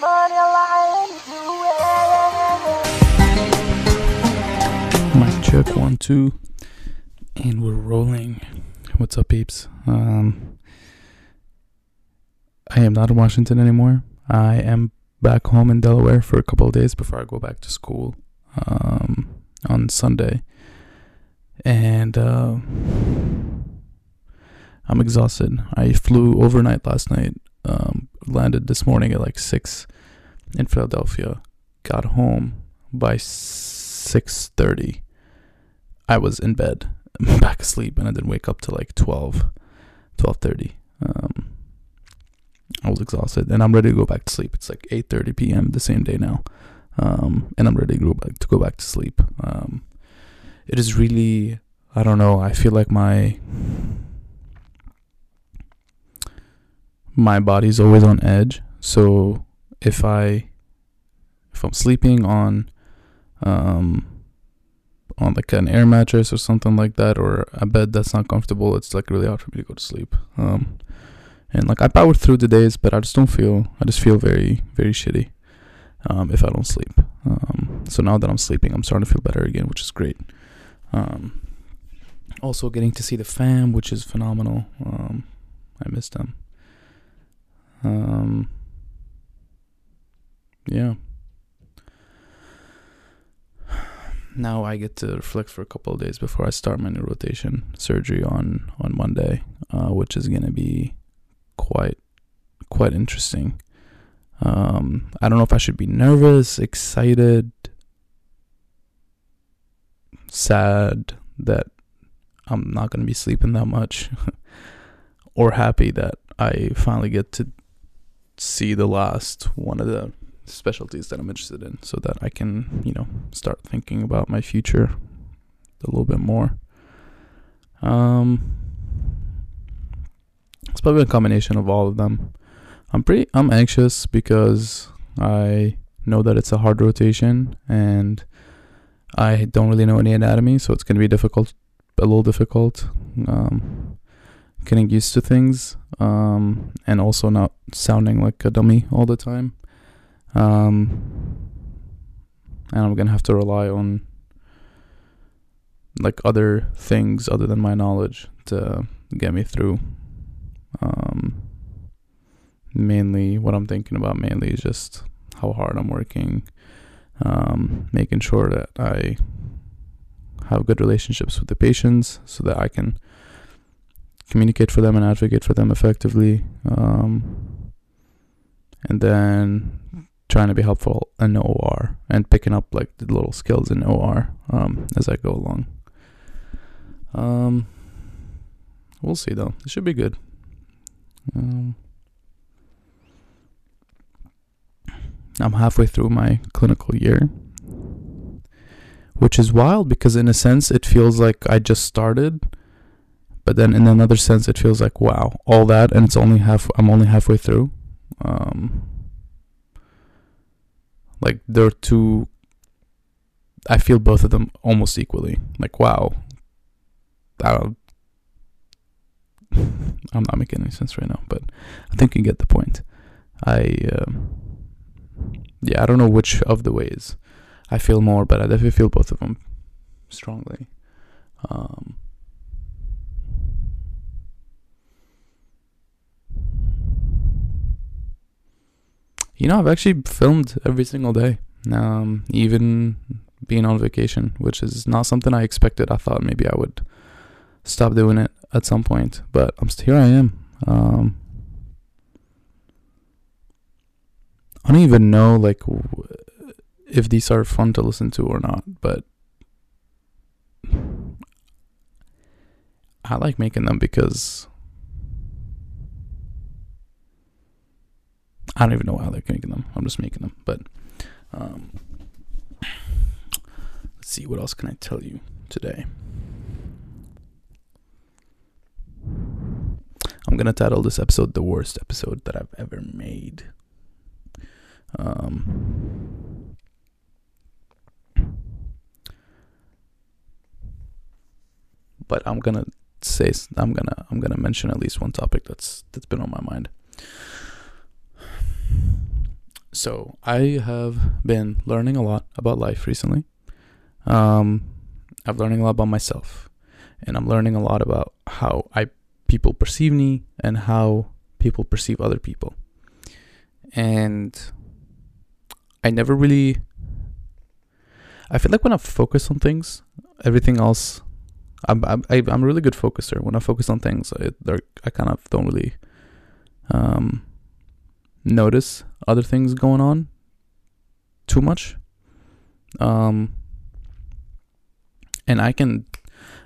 Mic check one two, and we're rolling. What's up, peeps? Um, I am not in Washington anymore. I am back home in Delaware for a couple of days before I go back to school um, on Sunday, and uh, I'm exhausted. I flew overnight last night. Um, landed this morning at like six in Philadelphia. Got home by six thirty. I was in bed, back asleep, and I didn't wake up till like 12, 12.30. Um, I was exhausted, and I'm ready to go back to sleep. It's like 8.30 p.m. the same day now, um, and I'm ready to go back to go back to sleep. Um, it is really, I don't know. I feel like my my body's always on edge. So if I if I'm sleeping on um on like an air mattress or something like that or a bed that's not comfortable it's like really hard for me to go to sleep. Um and like i power through the days but i just don't feel i just feel very very shitty um if i don't sleep. Um so now that i'm sleeping i'm starting to feel better again which is great. Um also getting to see the fam which is phenomenal. Um i miss them um yeah now I get to reflect for a couple of days before I start my new rotation surgery on on Monday, uh, which is gonna be quite quite interesting. Um, I don't know if I should be nervous, excited, sad that I'm not gonna be sleeping that much, or happy that I finally get to see the last one of the specialties that I'm interested in so that I can, you know, start thinking about my future a little bit more. Um it's probably a combination of all of them. I'm pretty I'm anxious because I know that it's a hard rotation and I don't really know any anatomy, so it's going to be difficult a little difficult um getting used to things um and also not sounding like a dummy all the time. Um, and I'm gonna have to rely on like other things other than my knowledge to get me through. Um, mainly, what I'm thinking about mainly is just how hard I'm working, um, making sure that I have good relationships with the patients so that I can communicate for them and advocate for them effectively. Um, and then trying to be helpful in OR and picking up like the little skills in OR um, as I go along. Um, we'll see though. It should be good. Um, I'm halfway through my clinical year, which is wild because in a sense it feels like I just started, but then in another sense it feels like wow, all that and it's only half. I'm only halfway through. Um, like they're two I feel both of them almost equally. Like wow. I don't I'm not making any sense right now, but I think you get the point. I um, yeah, I don't know which of the ways I feel more, but I definitely feel both of them strongly. Um, You know, I've actually filmed every single day. Um, even being on vacation, which is not something I expected. I thought maybe I would stop doing it at some point, but I'm here. I am. Um, I don't even know like w- if these are fun to listen to or not, but I like making them because I don't even know why they're making them. I'm just making them. But um, let's see, what else can I tell you today? I'm gonna title this episode "The Worst Episode That I've Ever Made." Um, but I'm gonna say I'm gonna I'm gonna mention at least one topic that's that's been on my mind. So I have been learning a lot about life recently. Um, I've learning a lot about myself, and I'm learning a lot about how I people perceive me and how people perceive other people. And I never really. I feel like when I focus on things, everything else. I'm I'm I'm a really good focuser. When I focus on things, I, I kind of don't really um, notice other things going on too much. Um, and I can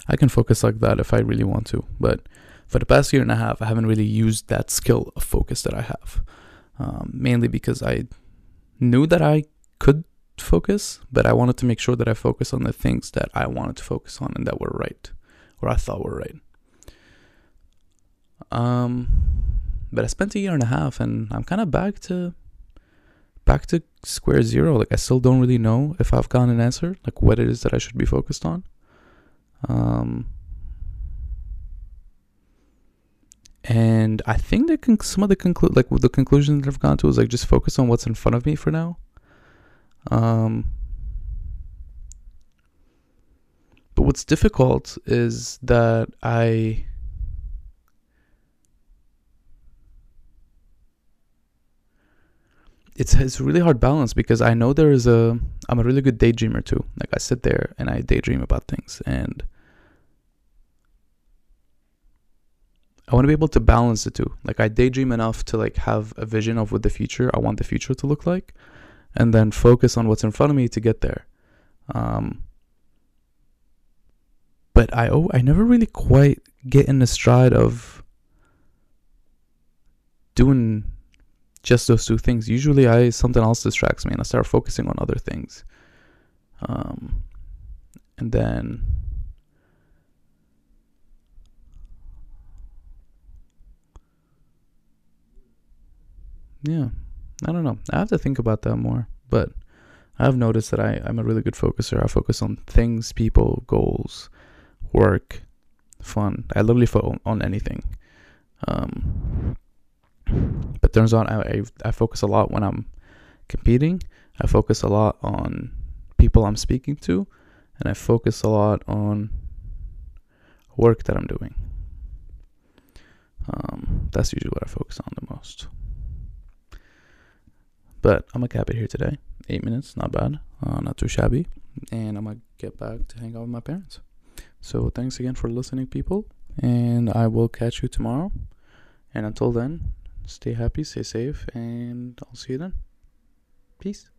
I can focus like that if I really want to. But for the past year and a half, I haven't really used that skill of focus that I have. Um, mainly because I knew that I could focus, but I wanted to make sure that I focus on the things that I wanted to focus on and that were right, or I thought were right. Um, but I spent a year and a half, and I'm kind of back to back to square zero. Like I still don't really know if I've gotten an answer, like what it is that I should be focused on. Um, and I think that con- some of the conclude like the conclusion that I've gone to is like just focus on what's in front of me for now. Um, but what's difficult is that I it's it's really hard balance because I know there is a I'm a really good daydreamer too. Like I sit there and I daydream about things and I want to be able to balance the two. Like I daydream enough to like have a vision of what the future I want the future to look like and then focus on what's in front of me to get there. Um but I oh, I never really quite get in the stride of doing just those two things. Usually, I something else distracts me, and I start focusing on other things. Um, and then yeah, I don't know. I have to think about that more, but I've noticed that I I'm a really good focuser. I focus on things, people, goals, work, fun. I literally focus on anything. Um, but turns out I, I I focus a lot when I'm competing. I focus a lot on people I'm speaking to, and I focus a lot on work that I'm doing. Um, that's usually what I focus on the most. But I'm gonna cap it here today. Eight minutes, not bad, uh, not too shabby, and I'm gonna get back to hang out with my parents. So thanks again for listening, people, and I will catch you tomorrow. And until then, stay happy, stay safe, and I'll see you then. Peace.